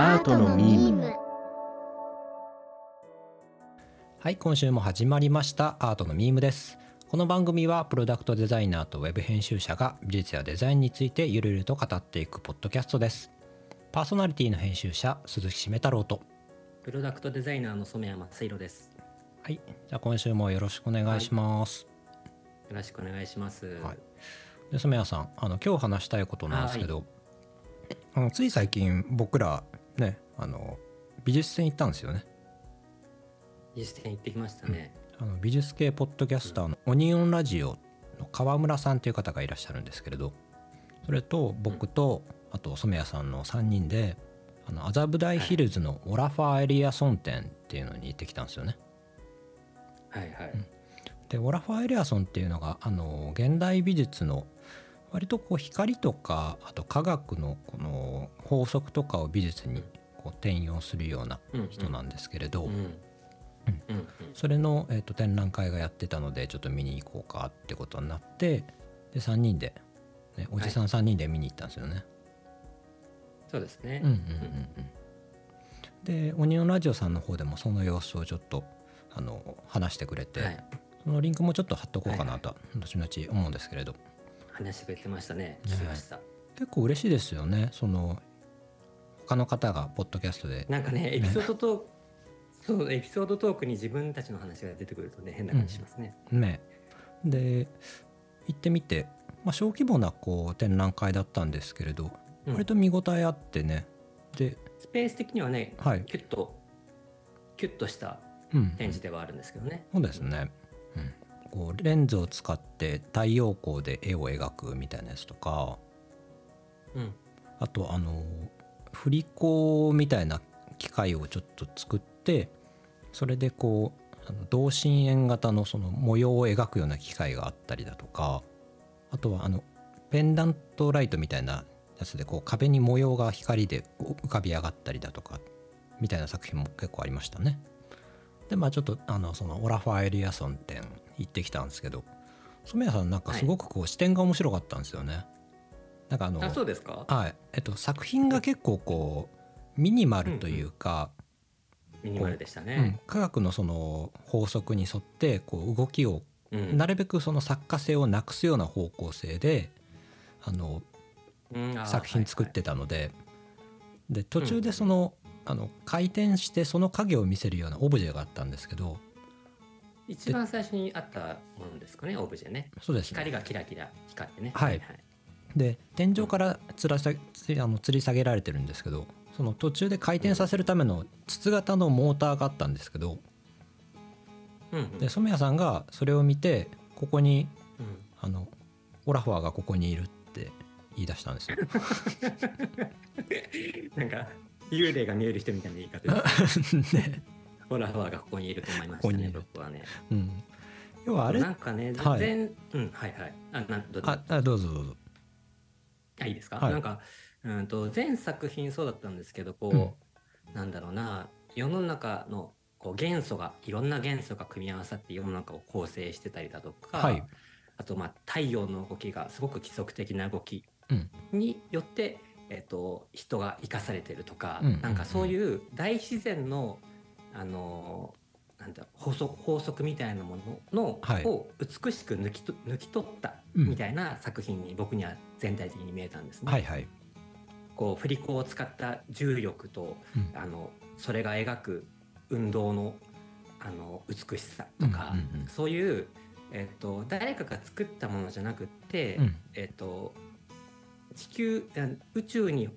アートのミーム。はい今週も始まりました。アートのミームです。この番組はプロダクトデザイナーとウェブ編集者が美術やデザインについてゆるゆると語っていくポッドキャストです。パーソナリティの編集者鈴木しめ太郎と。プロダクトデザイナーの染谷正弘です。はいじゃあ今週もよろしくお願いします、よろしくお願いします。はい。で染谷さんあの今日話したいことなんですけど、あのつい最近僕らねあの美術展行ったんですよね実践行ってきましたね。あの美術系ポッドキャスターのオニオンラジオの川村さんという方がいらっしゃるんですけれどそれと僕とあと染谷さんの3人であの麻布台ヒルズのオラファーエリアソン店っていうのに行ってきたんですよね。はいはい。でオラファーエリアソンっていうのがあの現代美術の割とこう光とかあと科学のこの法則とかを美術にこう転用するような人なんですけれど、それの、えー、と展覧会がやってたのでちょっと見に行こうかってことになってで3人で、ね、おじさん3人で見に行ったんですよね。そうですね。うんうんうんうんでオニオンラジオさんの方でもその様子をちょっとあの話してくれて、はい。そのリンクもちょっと貼っとこうかなと後々思うんですけれど話してくれてましたね。聞きました。結構嬉しいですよねその他の方がポッドキャストで。なんかね、エピソードトーク、そう、エピソードトークに自分たちの話が出てくるとね、変な感じしますね。ね。で行ってみて、まあ、小規模なこう展覧会だったんですけれどうん。割と見応えあってね。でスペース的にはね、はい、キュッと、キュッとしたうん、展示ではあるんですけどね。そうですね、うん、こうレンズを使って太陽光で絵を描くみたいなやつとかうん。あとあの振り子みたいな機械をちょっと作ってそれでこう同心円型のその模様を描くような機械があったりだとかあとはあのペンダントライトみたいなやつでこう壁に模様が光で浮かび上がったりだとかみたいな作品も結構ありましたね。でまあちょっとあのそのオラファーエリアソン店行ってきたんですけど染谷さんなんかすごくこう視点が面白かったんですよね。なんかあのあ、そうですか？はい。えっと、作品が結構こうミニマルというか、ミニマルでしたうん。ね。科学のその法則に沿ってこう動きをうん。なるべくその作家性をなくすような方向性であのうん。あー作品作ってたのでで途中でその,、あの回転してその影を見せるようなオブジェがあったんですけど一番最初にあったものですかね、オブジェね。そうですね。光がキラキラ光ってね。はいで天井からつらさあの吊り下げられてるんですけどその途中で回転させるための筒型のモーターがあったんですけどうんうんで染谷さんがそれを見てここにうんあのオラファーがここにいるって言い出したんですよ。なんか幽霊が見える人みたいな言い方です。ねホラファーがここにいると思いましたねここにいる、僕はね。うん、要はあれなんかね、はい全、うん、はいはい。あ、なんどうぞああどうぞどうぞ。あ、いいですか、はい。なんか、うんと、全作品そうだったんですけど、こう、なんだろうな、世の中のこう元素が、いろんな元素が組み合わさって世の中を構成してたりだとか、はい。あと、まあ、太陽の動きがすごく規則的な動きうん。によって、えっと、人が生かされてるとか、うん。なんかそういう大自然の、あのなんだ法則法則みたいなものの、はい。を美しく抜きと抜き取ったうん。みたいな作品に僕には全体的に見えたんですね。はいはい。こう振り子を使った重力とうん。あのそれが描く運動のあの美しさとか、うんうんうん。そういう、えっと誰かが作ったものじゃなくって、うん。えっと地球あ宇宙に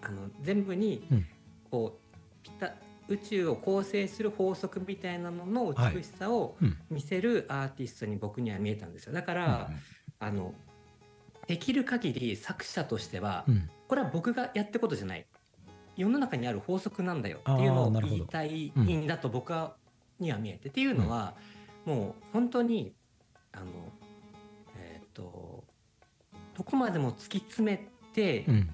あの全部に、うん。こうピタ宇宙を構成する法則みたいなのの美しさをうん。見せるアーティストに僕には見えたんですよ。だから、あのできる限り作者としては、うん。これは僕がやってことじゃない。世の中にある法則なんだよっていうのを言いたいうんんだと僕はには見えて。っていうのは、もう本当にあのえっ、とどこまでも突き詰めて、うん。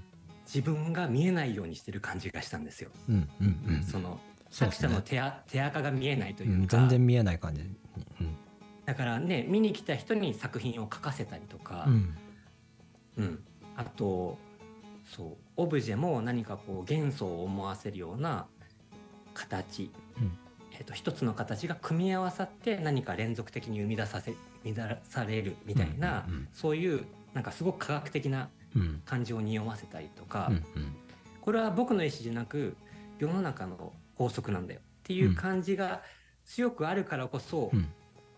自分が見えないようにしてる感じがしたんですよ。そのそうですね。作者の手あ手垢が見えないとういうんか、全然見えない感じ。うん。だからね見に来た人に作品を書かせたりとか、うん。うん、あとそうオブジェも何かこう元素を思わせるような形、うん。えっと一つの形が組み合わさって何か連続的に生み出させ生み出されるみたいな、うんうんうん。そういうなんかすごく科学的なうん。感じを匂わせたりとか、うんうん。これは僕の意思じゃなく世の中の法則なんだよっていう感じが強くあるからこそ、うん。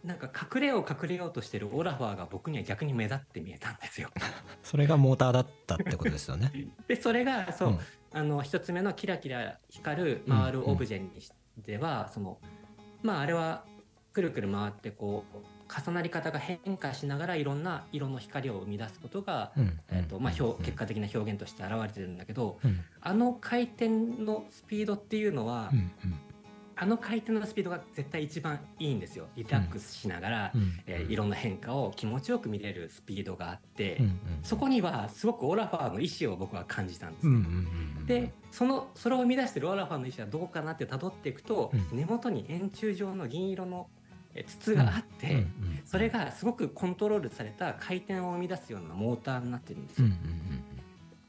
なんか隠れよう隠れようとしてるオラファーが僕には逆に目立って見えたんですよ。それがモーターだったってことですよね。でそれがそう、うん。あの一つ目のキラキラ光る回るオブジェにしては、そのまああれはくるくる回ってこう重なり方が変化しながらいろんな色の光を生み出すことが、うん。えーとまあ、表結果果的な表現として現れてるんだけど、うん。あの回転のスピードっていうのは、あの回転のスピードが絶対一番いいんですよ。リラックスしながら、うん。えー色の変化を気持ちよく見れるスピードがあって、そこにはすごくオラファーの意思を僕は感じたんですね、でそのそれを生み出してるオラファーの意思はどうかなって辿っていくと、うん。根元に円柱状の銀色のえ筒があって、うんうんそれがすごくコントロールされた回転を生み出すようなモーターになってるんですよ。うんうん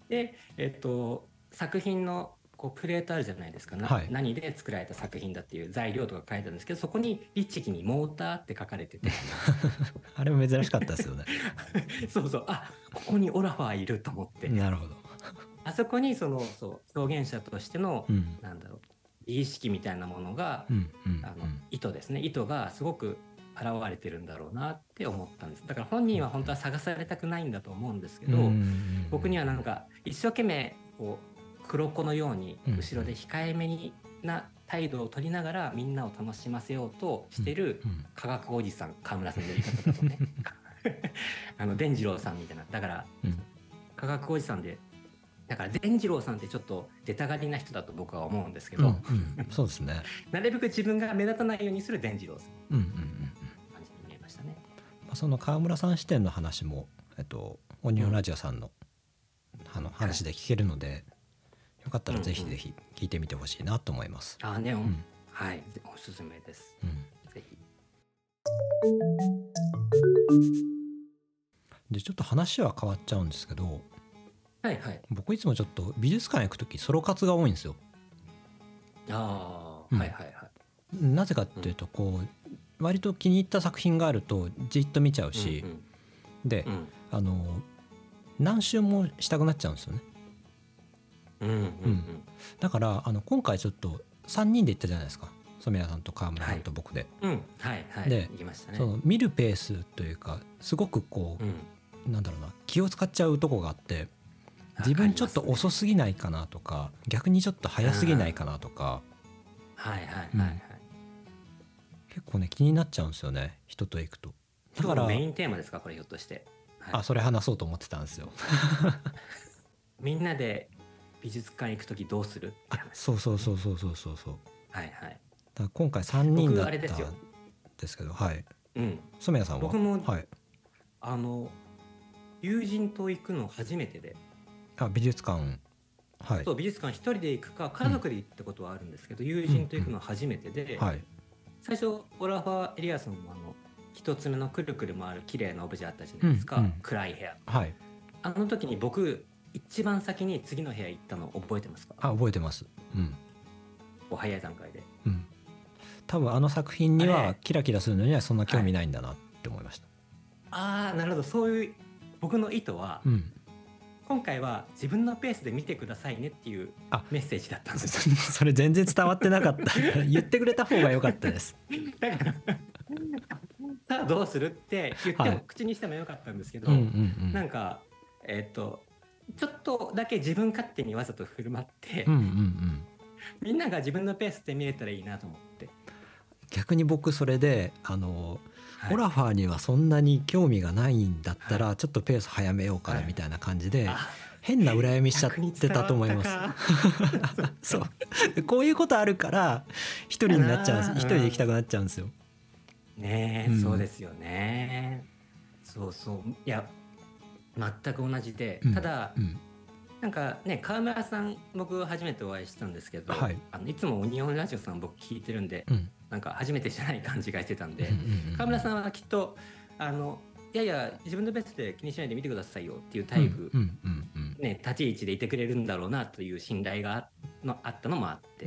で、えっと、作品のこうプレートあるじゃないですか、なはい。何で作られた作品だっていう材料とか書いてあるんですけどそこに律儀にモーターって書かれてて。あれも珍しかったですよね。そうそう。あここにオラファーいると思って、なるほど。あそこにそのそう表現者としての、うん。なんだろう美意識みたいなものが、うんうんあの糸ですね。糸がすごく現れてるんだろうなって思ったんです。だから本人は本当は探されたくないんだと思うんですけど、僕にはなんか一生懸命こう黒子のようにうん後ろで控えめにな態度を取りながらみんなを楽しませようとしてるうん科学おじさん河村さんのやり方だとね。あの伝次郎さんみたいな。だからうん。科学おじさんでだから伝次郎さんってちょっと出たがりな人だと僕は思うんですけど、うんうんそうですね。なるべく自分が目立たないようにする伝次郎さんうんうんうんうん感じに見えましたね。まあその川村さん視点の話も、えっと、オニオンラジオさんの,、あの話で聞けるので、よかったらぜひぜひ聞いてみてほしいなと思います。あね、うんはいおすすめです。うんぜひ。でちょっと話は変わっちゃうんですけどはいはい。僕いつもちょっと美術館行く時ソロ活が多いんですよ。ああ、うんはいはいはい。なぜかっていうとこう割と気に入った作品があるとじっと見ちゃうし、でうんあの何周もしたくなっちゃうんですよね。うんうんうんうんだからあの今回ちょっと3人で行ったじゃないですか染谷さんと川村さんと僕で、うんはいはい。でね。その見るペースというかすごくこう、うん。なんだろうな気を使っちゃうとこがあって自分ちょっと遅すぎないかなとか逆にちょっと早すぎないかなとか。はいはいはいはい。結構ね気になっちゃうんですよね人と行くと。だからメインテーマですかこれひょっとして。はい。あそれ話そうと思ってたんですよ。みんなで美術館行くときどうする？そうそうそうそうそうそうそう。はいはい。だから今回3人だったんですけどはい。うん。染谷さんは？僕もはい、あの友人と行くの初めてで、あ美術館。はい。そう美術館一人で行くか家族で行ったことはあるんですけど、友人と行くのは初めてで、はい。最初オラファー・エリアソンのあの一つ目のくるくる回る綺麗なオブジェあったじゃないですか、うんうん。暗い部屋。はい。あの時に僕一番先に次の部屋行ったの覚えてますか？あ覚えてます。うん。お早い段階で。うん。多分あの作品にはキラキラするのにはそんな興味ないんだなって思いました、ああなるほど。そういう僕の意図は、うん今回は自分のペースで見てくださいねっていうあメッセージだったんです。よ それ全然伝わってなかった。言ってくれた方が良かったです。だからさあどうするって言っても、はい。口にしてもよかったんですけど、うんうんうん。なんかえっ、とちょっとだけ自分勝手にわざと振る舞って、うんうんうん。みんなが自分のペースで見れたらいいなと思って、逆に僕それであの、はいオラファーにはそんなに興味がないんだったら、はちょっとペース早めようかなはい。みたいな感じで、あ変な羨みしちゃってたと思います。そう。でこういうことあるから一人になっちゃうんですうん一人で行きたくなっちゃうんですよ。ねえ、うん。そうですよね。そうそう。いや全く同じで、うん。ただうん。なんかね川村さん僕初めてお会いしたんですけど、はい。あのいつも日本ラジオさん僕聞いてるんで、うんなんか初めてじゃない感じがしてたんで、川村さんはきっとあのいやいや自分のベストで気にしないで見てくださいよっていうタイプね、立ち位置でいてくれるんだろうなという信頼があのあったのもあって、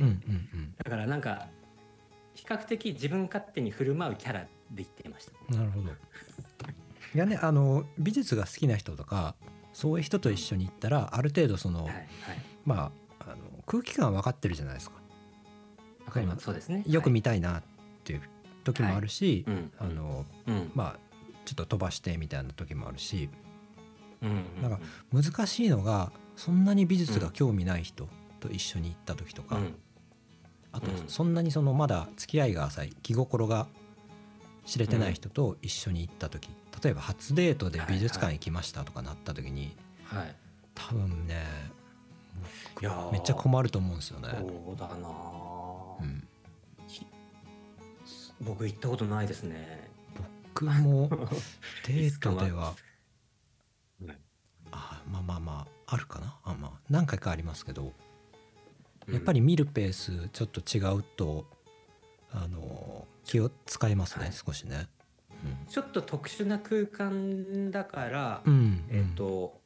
だからなんか比較的自分勝手に振る舞うキャラでいってました。なるほど。いやねあの美術が好きな人とかそういう人と一緒に行ったらある程度その、はいはい。まああの空気感分かってるじゃないですか。わかります。そうですね。よく見見たいなっていう時もあるし、うん。あのうん。まあちょっと飛ばしてみたいな時もあるしうんうんなんか難しいのがそんなに美術が興味ない人と一緒に行った時とか、うん。あとうん。そんなにそのまだ付き合いが浅い気心が知れてない人と一緒に行った時例えば初デートで美術館行きましたとかなった時にはい。多分ねいやー。めっちゃ困ると思うんですよね。そうだなあ、うん、僕行ったことないですね。僕も デートでは。はいあまあまあまああるかな？あ、まあ、何回かありますけどやっぱり見るペースちょっと違うとあの気を使いますね、はい。少しね。ちょっと特殊な空間だから、うん、うん。えっ、と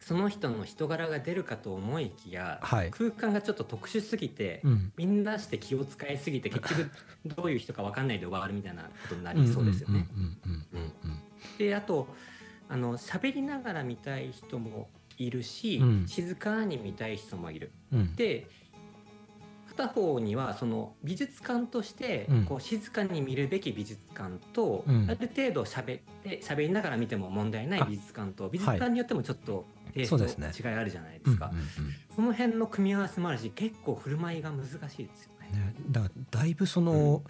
その人の人柄が出るかと思いきや、はい。空間がちょっと特殊すぎて、うん。みんなして気を使いすぎて 結局どういう人か分かんないで終わるみたいなことになりそうですよね。であとあの喋りながら見たい人もいるし、うん。静かに見たい人もいる。うん。で片方にはその美術館としてうん。こう静かに見るべき美術館と、うん。ある程度喋って喋りながら見ても問題ないあ美術館と美術館によってもちょっとテイストそうですね違いあるじゃないでうんすか。うんうんその辺の組み合わせもあるし結構振る舞いが難しいですよね。ね、だからだいぶその、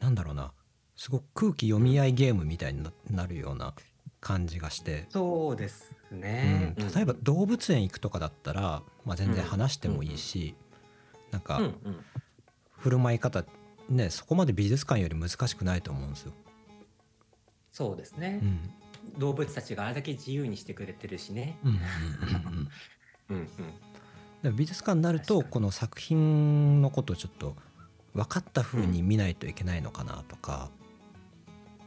なんだろうなすごく空気読み合いゲームみたいにななるような感じがして、そうですうんね。例えば動物園行くとかだったら、まあ、全然話してもいいし、なんかうんうん振る舞い方ねそこまで美術館より難しくないと思うんですよ。そうですねう。ん動物たちがあれだけ自由にしてくれてるしね。うんうんうんうんうんうん。だから美術館になるとこの作品のことをちょっと分かった風に見ないといけないのかなとか、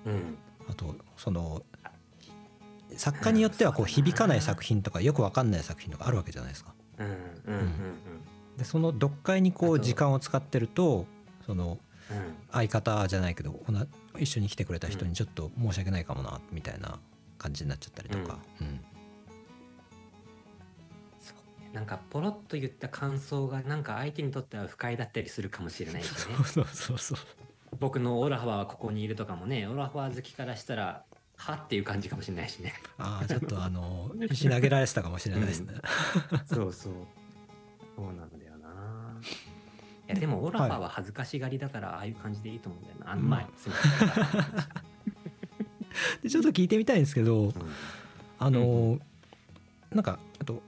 うん。あとその作家によってはこう響かない作品とかよく分かんない作品とかあるわけじゃないですか。うんうんうんうんでその読解にこう時間を使ってるとそのうん。相方じゃないけど一緒に来てくれた人にちょっと申し訳ないかもなみたいな感じになっちゃったりとか。うん。そうね。なんかポロッと言った感想がなんか相手にとっては不快だったりするかもしれないしね。そうそうそう僕のオラファーはここにいるとかもねオラファー好きからしたらはっていう感じかもしれないしね。ああちょっとあの 石投げられてたかもしれないですね。そうそう。そうなんだやでもオラファーは恥ずかしがりだからああいう感じでいいと思うんだよな。あの前、うん。すいません でちょっと聞いてみたいんですけどうん。あのなんかあと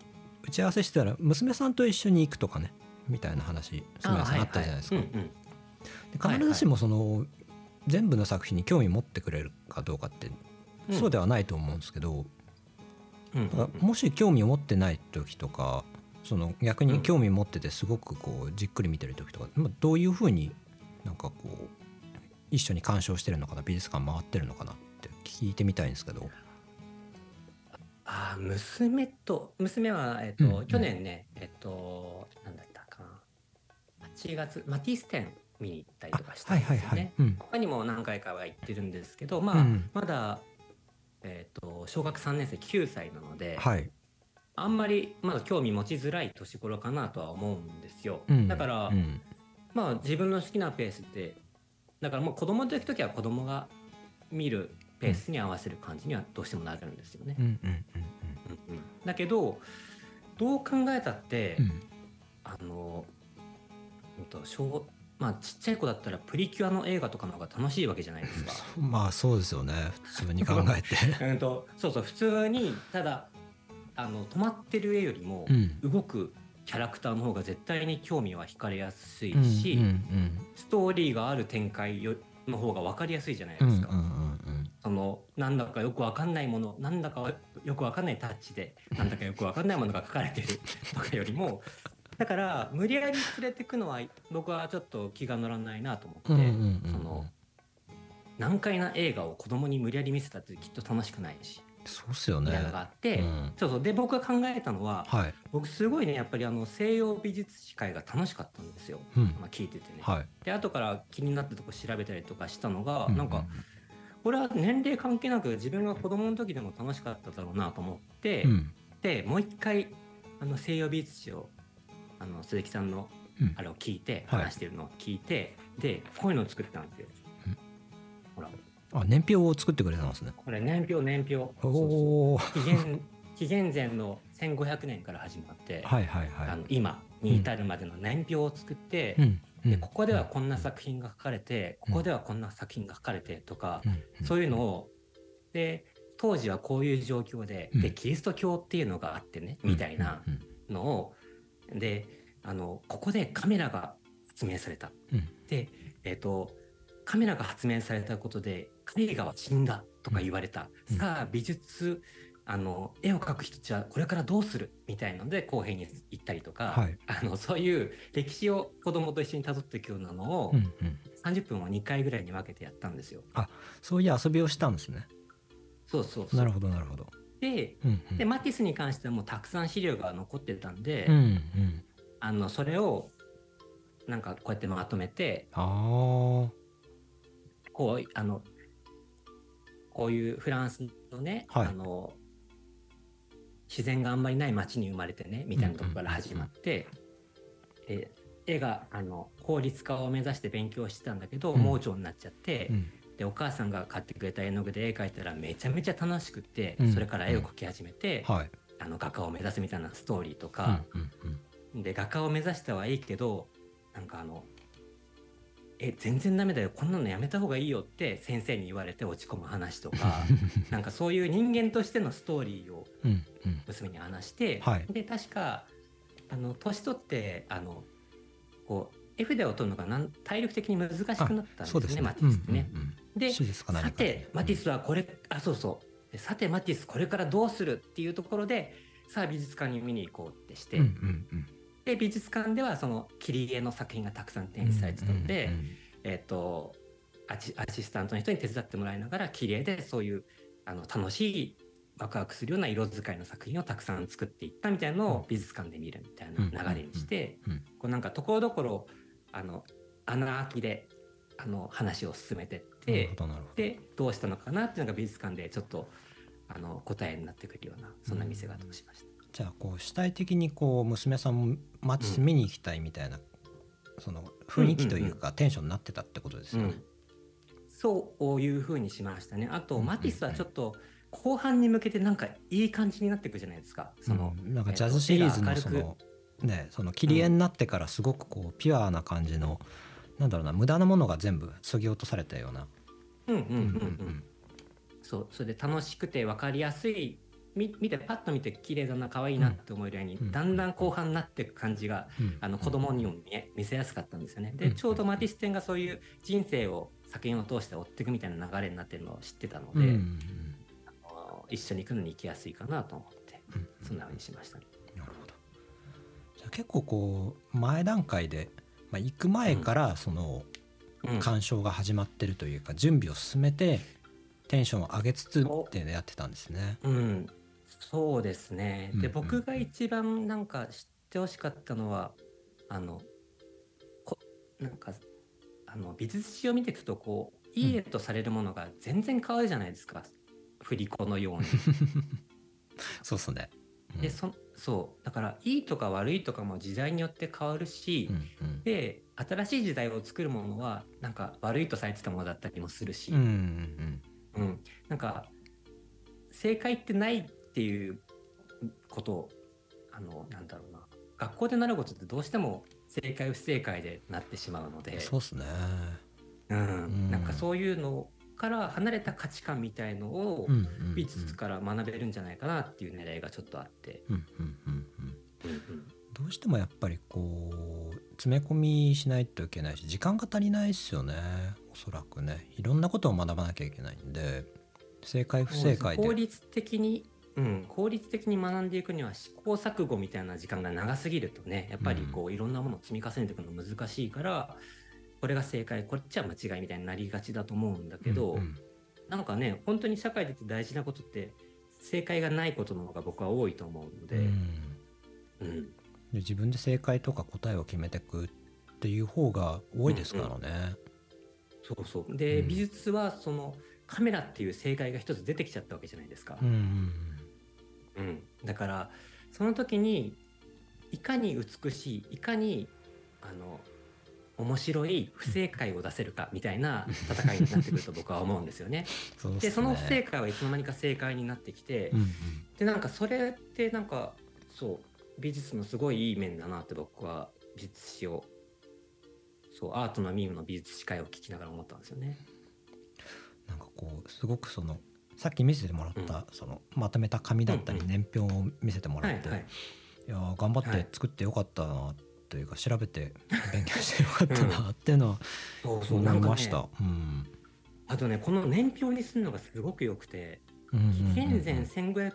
打ち合わせしてたら娘さんと一緒に行くとかねみたいな話すみさんあったじゃないですか。はいはいうんうん。で必ずしもその全部の作品に興味持ってくれるかどうかってうん。そうではないと思うんですけど、うんだからもし興味を持ってない時とかその逆に興味持っててすごくこうじっくり見てる時とか、まあ、どういうふうになんかこう一緒に鑑賞してるのかな美術館回ってるのかなって聞いてみたいんですけど。あー娘と娘は、えっとうんうん。去年ねえっとなんだったかな。8月マティス展見に行ったりとかしたんですよね。はいはいはい。うん。他にも何回かは行ってるんですけどまあ、うん。まだ、えっと小学3年生9歳なので、はいあんまりまだ興味持ちづらい年頃かなとは思うんですよ。うんだから、うんまあ自分の好きなペースでだからもう子供と行く時は子供が見るペースに合わせる感じにはどうしてもなるんですよね。だけどどう考えたって、うんうんあの、うんと小まあ、ちっちゃい子だったらプリキュアの映画とかの方が楽しいわけじゃないですか。まあそうですよね普通に考えて。うんとそうそう普通にただあの止まってる絵よりもうん。動くキャラクターの方が絶対に興味は惹かれやすいうんし、うん。ストーリーがある展開よの方が分かりやすいじゃないですか。うんうんうんうん。そのなんだかよくわかんないものなんだかよくわかんないタッチで なんだかよくわかんないものが書かれてる とかよりもだから無理やり連れてくのは僕はちょっと気が乗らないなと思って、うんうんうんうん。その難解な映画を子供に無理やり見せたってきっと楽しくないしそうっすよね。みたいなのがあって、うん。そうそう。で僕が考えたのは、はい。僕すごいねやっぱりあの西洋美術史会が楽しかったんですよ、うん。まあ、聞いててね。はい。で後から気になったとこ調べたりとかしたのが、うなんかこれは年齢関係なく自分が子供の時でも楽しかっただろうなと思って、うん。でもう一回あの西洋美術史をあの鈴木さんのうん。あれを聞いて、はい。話してるのを聞いてでこういうのを作ったんですよ。うん。ほらあ年表を作ってくれたんですね。これ年表年表。おお紀元紀元前の1500年から始まって、はいはいはい。あの今に至るまでの年表を作って、うん。うん。でここではこんな作品が書かれて、ここではこんな作品が書かれてとか、うん。そういうのをで当時はこういう状況で,、うん。でキリスト教っていうのがあってね、みたいなうん。のをであのここでカメラが発明された。うん。で、えっとカメラが発明されたことで絵画は死んだとか言われた、うん。さあ美術あの絵を描く人たちはこれからどうするみたいので公平に行ったりとか、はい。あのそういう歴史を子供と一緒に辿っていくようなのを、うんうん。30分を2回ぐらいに分けてやったんですよ。そういう遊びをしたんですね。そうそうそう。なるほどなるほど。でうんうん。でマティスに関してはもうたくさん資料が残ってたんで、うんうん。あのそれをなんかこうやってまとめてああこうあのこういうフランスのね、はい。あの自然があんまりない町に生まれてねみたいなところから始まって、で絵があの効率化を目指して勉強してたんだけど、うん。盲腸になっちゃって、うん。でお母さんが買ってくれた絵の具で絵描いたらめちゃめちゃ楽しくって、うん。それから絵を描き始めて、はい。あの画家を目指すみたいなストーリーとうんか、で画家を目指したはいいけどなんかあのえ全然ダメだよ。こんなのやめた方がいいよって先生に言われて落ち込む話とか なんかそういう人間としてのストーリーをうんうん。娘に話して、はい。で確かあの年取ってあのこう絵筆を取るのがなん体力的に難しくなったんですねですね。マティスってね。うんうんうん。でさてマティスはこれあそうそう。でさてマティスこれからどうするっていうところでさあ美術館に見に行こうってして、うんうんうんで美術館ではその切り絵の作品がたくさん展示されてたので、うんうんえっ、とアシアシスタントの人に手伝ってもらいながら切り絵でそういうあの楽しいワクワクするような色使いの作品をたくさん作っていったみたいなのを美術館で見るみたいな流れにして、うんうん。こうなんかところどころあの穴開きであの話を進めてって、でどうしたのかなっていうのが美術館でちょっとあの答えになってくるようなそんな見せ方をしました。じゃあこう主体的にこう娘さんもマティス見に行きたいみたいな、その雰囲気というかテンションになってたってことですよね。そういうふうにしましたね。あと、うんマティスはちょっと後半に向けてなんかいい感じになっていくじゃないですか。その、うんなんかジャズシリーズのえっとそのねその切り絵になってからすごくこうピュアな感じのなんだろうな無駄なものが全部削ぎ落とされたような。うんうんうんうんうんうんそうそれで楽しくて分かりやすいみ見てパッと見て綺麗だな可愛いなって思えるように、うんだんだん後半になっていく感じが、うんあの子供にも見え見せやすかったんですよね。うんでちょうどマティス展がそういう人生を作品を通して追っていくみたいな流れになってるのを知ってたので、うんうんあの一緒に行くのに行きやすいかなと思ってうんそんなふうにしましたね。なるほど。じゃあ結構こう前段階で、まあ、行く前からそのうん鑑賞が始まってるというか準備を進めてテンションを上げつつってやってたんですね。うん、そうですね。で、うんうん僕が一番なんか知ってほしかったのは、あの、こなんか、あの、美術史を見ていくと、こう、いい絵とされるものが全然変わるじゃないですか。振り子のように。そうっすね。うんで、そ、そう。だから、いいとか悪いとかも時代によって変わるし、うんうんで、新しい時代を作るものは、なんか悪いとされてたものだったりもするし、うんうんうん、なんか正解ってないっていうことをあのなんだろうな。学校で習うことってどうしても正解不正解でなってしまうのうんで、そうっすね。うん。うん。なんかそういうのから離れた価値観みたいのを美術から学べるんじゃないかなっていう狙いがちょっとあって、どうしてもやっぱりこう詰め込みしないといけないし時間が足りないですよね。おそらくね。いろんなことを学ばなきゃいけないんで正解不正解で。効率的に、うん、効率的に学んでいくには試行錯誤みたいな時間が長すぎるとねやっぱりこういろんなものを積み重ねていくの難しいからこれが正解こっちは間違いみたいになりがちだと思うんだけど、うんうん。なんかね本当に社会でって大事なことって正解がないことの方が僕は多いと思うので、うん。うん。で自分で正解とか答えを決めていくっていう方が多いですからね。そうそう。で、うん。美術はそのカメラっていう正解が一つ出てきちゃったわけじゃないですか。うんうんうん、だからその時にいかに美しいいかにあの面白い不正解を出せるかみたいな戦いになってくると僕は思うんですよね。そでその不正解はいつの間にか正解になってきて、うんうんでなんかそれってなんかそう美術のすごいいい面だなって僕は美術史をそうアートのミームの美術史会を聞きながら思ったんですよね。なんかこうすごくそのさっき見せてもらった、そのまとめた紙だったりうん年表を見せてもらって、はいやー頑張っはい。て作ってよかったなというか調べて勉強してよかったなっていうのは 思ないました。うんあとねこの年表にするのがすごく良くて紀元前1500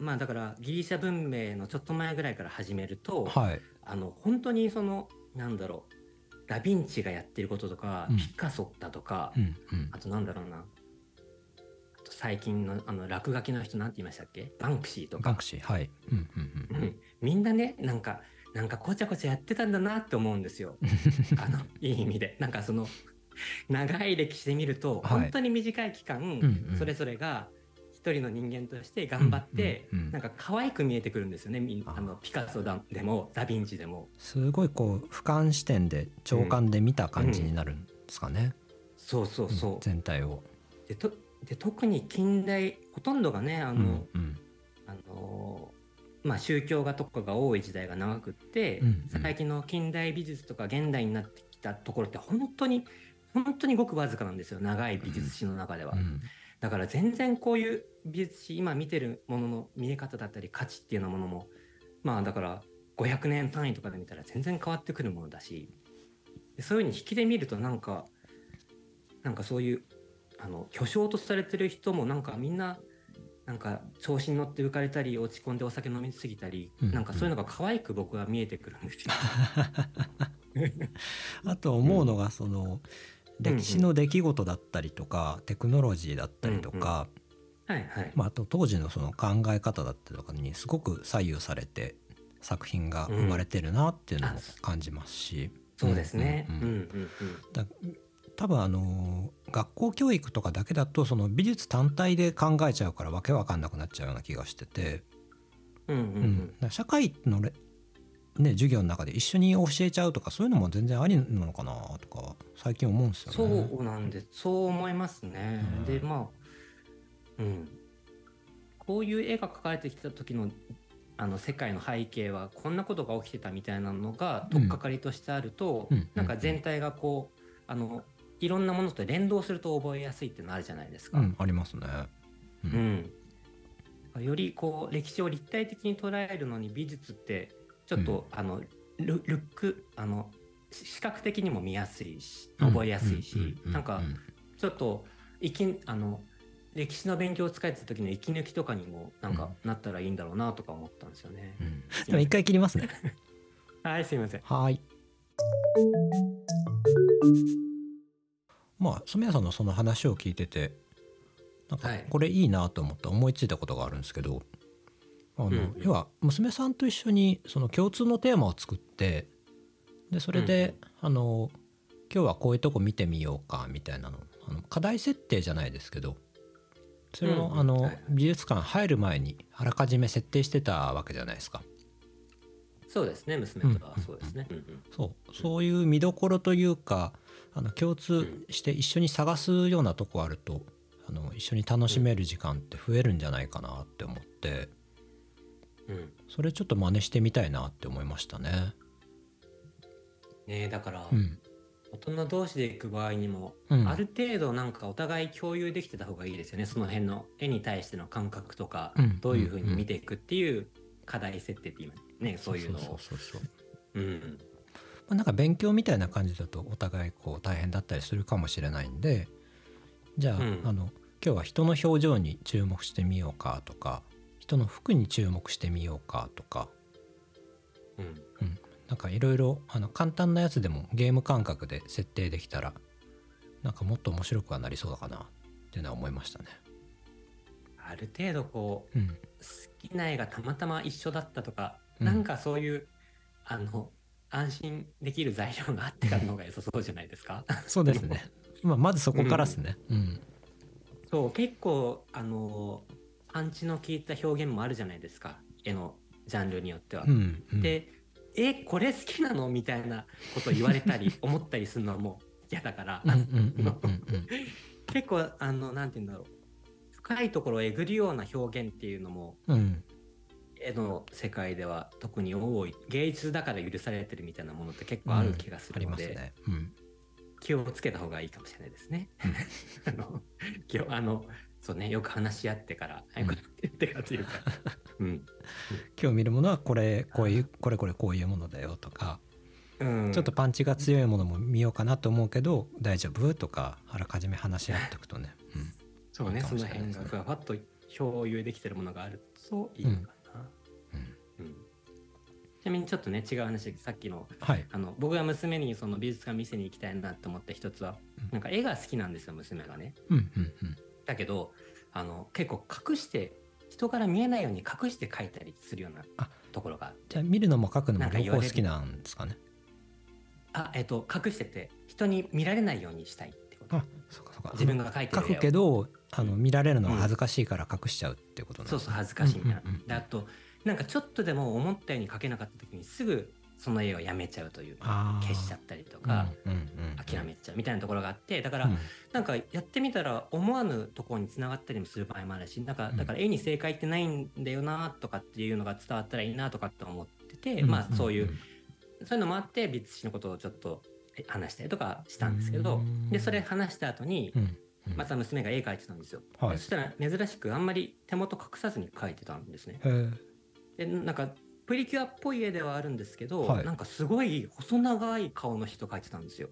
まあだからギリシャ文明のちょっと前ぐらいから始めると、はい。あの本当にそのなんだろうダ・ヴィンチがやってることとか、うん。ピカソだとか、うんうん。あとなんだろうな最近のあの落書きの人なんて言いましたっけ？バンクシーとか。バンク、シーはい。うんうんうん。うん。みんなねなんかなんかこちゃこちゃやってたんだなって思うんですよ。あのいい意味で。なんかその長い歴史で見ると、はい。本当に短い期間、んうん。それぞれが一人の人間として頑張って、うんうんうん。なんか可愛く見えてくるんですよね。みああのピカソだでもダ・ヴィンチでも。すごいこう俯瞰視点で長官で見た感じになるんですかね。そうそうそう、うん全体を。でとで特に近代ほとんどがねあうの、んうん。あのまあ、宗教画とかが多い時代が長くって、うんうん。最近の近代美術とか現代になってきたところって本当に本当にごくわずかなんですよ長い美術史の中では、うんだから全然こういう美術史今見てるものの見え方だったり価値っていうようなものもまあだから500年単位とかで見たら全然変わってくるものだしでそういうふうに引きで見るとなんかなんかそういうあの巨匠とされてる人もなんかみんななんか調子に乗って浮かれたり落ち込んでお酒飲みすぎたり、うん。なんかそういうのが可愛く僕は見えてくるんですよ。あと思うのがその歴史の出来事だったりとかテクノロジーだったりとか、はいはい。まあ、あと当時のその考え方だったりとかにすごく左右されて作品が生まれてるなっていうのも感じますし、そうですね。多分あの学校教育とかだけだとその美術単体で考えちゃうからわけわかんなくなっちゃうような気がしてて、うんうん社会のレ、ね、授業の中で一緒に教えちゃうとかそういうのも全然ありなのかなとか最近思うんですよね。そうなんで、そう思いますね。うん。で、まあ、うん。こういう絵が描かれてきた時のあの世界の背景はこんなことが起きてたみたいなのが取っかかりとしてあると、うん。なんか全体がこうあのいろんなものと連動すると覚えやすいっていうのあるじゃないですか。うん、ありますね。ううん、よりこう歴史を立体的に捉えるのに美術ってちょっと、あのルルックあのし視覚的にも見やすいし覚えやすいし、なんかちょっと息あの歴史の勉強を使えてた時の息抜きとかにもなんかなったらいいんだろうなとか思ったんですよね。うんでも一回切りますね。はいすいません。はい。まあ染谷さんのその話を聞いててなんかはい。これいいなと思って思いついたことがあるんですけど、あのうんうん。要は娘さんと一緒にその共通のテーマを作ってでそれで、あの今日はこういうとこ見てみようかみたいなの。あの課題設定じゃないですけどそれを、うんうん。あの、美術館入る前にあらかじめ設定してたわけじゃないですか。そうですね娘とはそうですね。うん。うんそう。そういう見どころというかあの共通して一緒に探すようなとこあるとあの一緒に楽しめる時間って増えるんじゃないかなって思って。うん。それちょっと真似してみたいなって思いましたね。ねだから、うん。大人同士で行く場合にも、うん。ある程度なんかお互い共有できてた方がいいですよね。その辺の絵に対しての感覚とか、うん。どういうふうに見ていくっていう課題設定って今ねそういうのそうをそうそうそう。うん。まあなんか勉強みたいな感じだとお互いこう大変だったりするかもしれないんでじゃあ,、うん。あの今日は人の表情に注目してみようかとか人の服に注目してみようかとか。うん。なんかいろいろ簡単なやつでもゲーム感覚で設定できたらなんかもっと面白くはなりそうだかなっていうのは思いましたね。はある程度こううん。好きな絵がたまたま一緒だったとか、うん。なんかそういうあの安心できる材料があってからの方が良さそうじゃないですか？そうですね。まあまずそこからですね。うん。そう結構あのパンチの効いた表現もあるじゃないですか？絵のジャンルによっては。うんうん。で「えこれ好きなの?」みたいなこと言われたり 思ったりするのはもう嫌だから、結構あのなんて言うんだろう。深いところをえぐるような表現っていうのもうん絵の世界では特に多い芸術だから許されてるみたいなものって結構ある気がするので、ますね。うん。気をつけた方がいいかもしれないですね。あの気をあのそうねよく話し合ってから、うん言ってからというか、うん。今日見るものはこれこういうこれこれこういうものだよとかうん、ちょっとパンチが強いものも見ようかなと思うけど大丈夫とかあらかじめ話し合っておくとね、うん。そうねいいかその辺がふわふわっと共有できてるものがあるといいのかな。みにちょっとね違う話さっきのはい。あの僕が娘にその美術館見せに行きたいなって思った一つは、うん。なんか絵が好きなんですよ娘がね。うんうんうん。だけどあの結構隠して人から見えないように隠して描いたりするようなあところがじゃあ見るのも書くのも両方好きなんですかね？あえっと隠してて人に見られないようにしたいってこと。あそうかそうか。自分が描いて書る絵を。くけどあの見られるのは恥ずかしいから隠しちゃうってことなんですね。そうそう恥ずかしいみたいな、うんうんうん。であとなんかちょっとでも思ったように描けなかった時にすぐその絵をやめちゃうという消しちゃったりとか、諦めちゃうみたいなところがあってだから、うん。なんかやってみたら思わぬところに繋がったりもする場合もあるしなんかうん。だから絵に正解ってないんだよなとかっていうのが伝わったらいいなとかって思ってて、うん。まあそういう、そういうのもあって美術史のことをちょっとえ話したりとかしたんですけど、うん。でそれ話した後にまた娘が絵描いてたんですよ、はい。そしたら珍しくあんまり手元隠さずに描いてたんですねでなんかプリキュアっぽい絵ではあるんですけど、はい。なんかすごい細長い顔の人描いてたんですよ。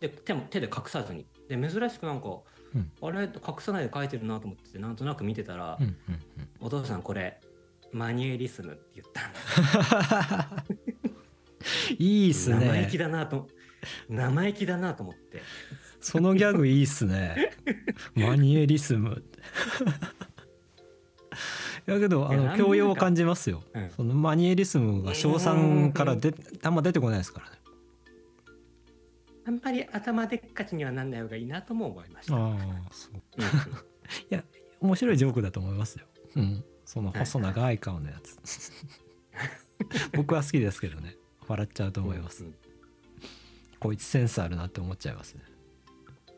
で手も手で隠さずに。で珍しくなんか、うん。あれ隠さないで描いてるなと思ってなんとなく見てたら、うんうんうん。お父さんこれマニエリスムって言ったんです いいっす生意ね気だなと生意気だなと思って。そのギャグいいっすね。マニエリスムいやけどあの教養を感じますよ。うん。そのマニエリスムが称賛からであんま出てこないですからね。あんまり頭でっかちにはなんない方がいいなとも思いました。ああそう。うん。いや面白いジョークだと思いますよ。うん。その細長い顔のやつ。僕は好きですけどね。笑っちゃうと思います、うん。こいつセンスあるなって思っちゃいますね。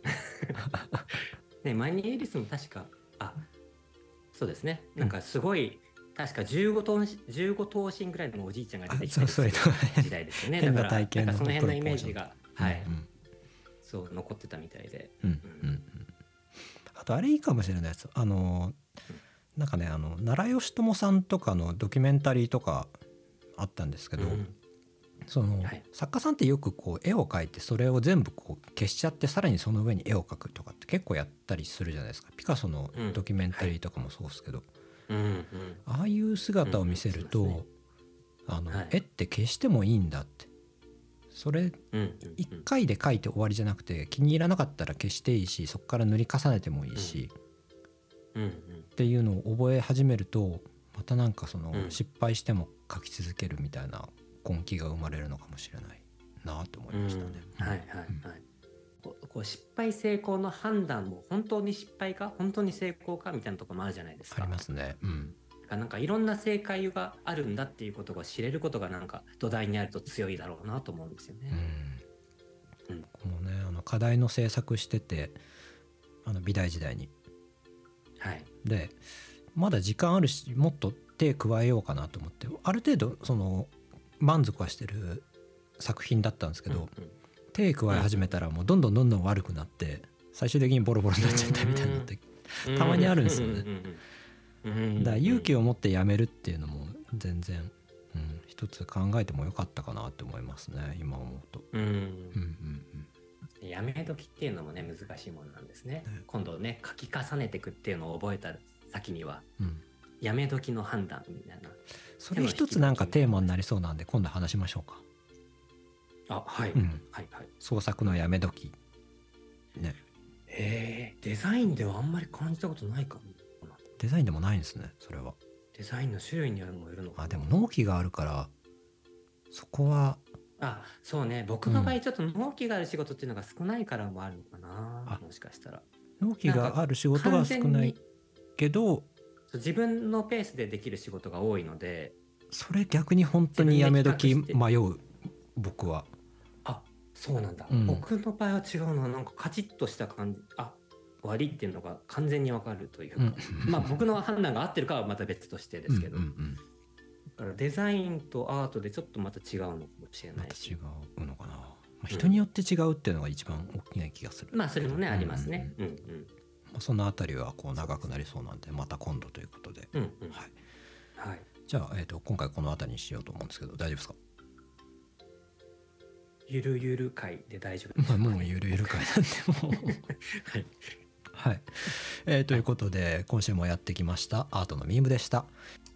ねマニエリスム確かあそうですね。なんかすごい、確か15頭身15頭身ぐらいのおじいちゃんが出てきた時代ですよね。変な体型のなんかその辺のイメージが、はい、うんそう残ってたみたいで。うんうんうん。あとあれいいかもしれないです。あのなんかねあの奈良義朝さんとかのドキュメンタリーとかあったんですけど、うんその、はい。作家さんってよくこう絵を描いてそれを全部こう消しちゃってさらにその上に絵を描くとかって結構やったりするじゃないですか。ピカソのドキュメンタリーとかもそうですけど、うんうんああいう姿を見せると、うんねあのはい。絵って消してもいいんだって。それうんうん一回で描いて終わりじゃなくて気に入らなかったら消していいしそこから塗り重ねてもいいし、っていうのを覚え始めるとまたなんかそのうん。失敗しても描き続けるみたいな根気が生まれるのかもしれないなと思いましたね。うんはいはいはい。こうこう失敗成功の判断も本当に失敗か本当に成功かみたいなところもあるじゃないですか。ありますね。うん。なんかいろんな正解があるんだっていうことが知れることがなんか土台にあると強いだろうなと思うんですよね。うんうんこのねあの課題の制作しててあの美大時代にはい。でまだ時間あるしもっと手加えようかなと思ってある程度その満足はしてる作品だったんですけど、うんうん手加え始めたらもうどんどんどんどん悪くなって最終的にボロボロになっちゃったみたいになってたまにあるんですよねうんうんうんうん。だから勇気を。を持ってやめるっていうのも全然、うん、一つ考えてもよかったかなって思いますね今思うと。うんうんうんやめ時っていうのもね難しいものなんですねね。今度ね書き重ねていくっていうのを覚えた先にはうんうん、やめ時の判断みたいな。それ一つなんかテーマになりそうなんで今度話しましょうか。あはい、うん。はいはい。創作のやめ時。ね。へえデザインではあんまり感じたことないかも。な。デデザインでもないんですねそれは。デザインの種類によるもよるのかな。あでも納期があるからそこは。あそうね。僕の場合ちょっと納期がある仕事っていうのが少ないからもあるのかな、あもしかしたら。納期がある仕事が少ないけど自分のペースでできる仕事が多いのでそれ逆に本当にやめ時迷う僕は。あそうなんだ、うん。僕の場合は違うのなんかカチッとした感じあ終わりっていうのが完全にわかるというか、うん。まあ僕の判断が合ってるかはまた別としてですけど、うんうんうん。だからデザインとアートでちょっまた違うのかもしれないまた違うのかな、まあ、人によって違うっていうのが一番大きな気がする、まあそれもね、ありますね。うん。うんうんまあそのあたりはこう長くなりそうなんでまた今度ということで、うんうん。はい、はい。じゃあ、えー、と今回この辺りにしようと思うんですけど大丈夫ですか？ゆるゆる会で大丈夫ですまあ、もうゆるゆる会なんでもう。はい。はい、えーということで今週もやってきましたアートのミームでした、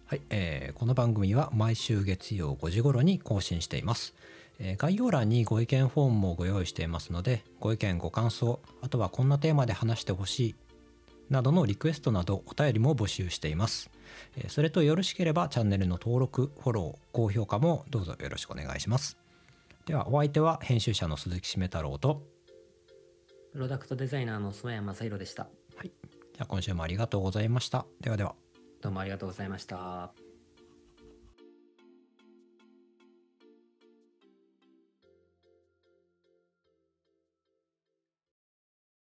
はい。えーこの番組は毎週月曜5時頃に更新しています、えー概要欄にご意見フォームもご用意していますのでご意見ご感想あとはこんなテーマで話してほしいなどのリクエストなどお便りも募集しています。えーそれとよろしければチャンネルの登録フォロー高評価もどうぞよろしくお願いします。ではお相手は編集者の鈴木しめ太郎とプロダクトデザイナーの曽谷正宏でした。じゃあ今週もありがとうございました。ではでは。どうもありがとうございました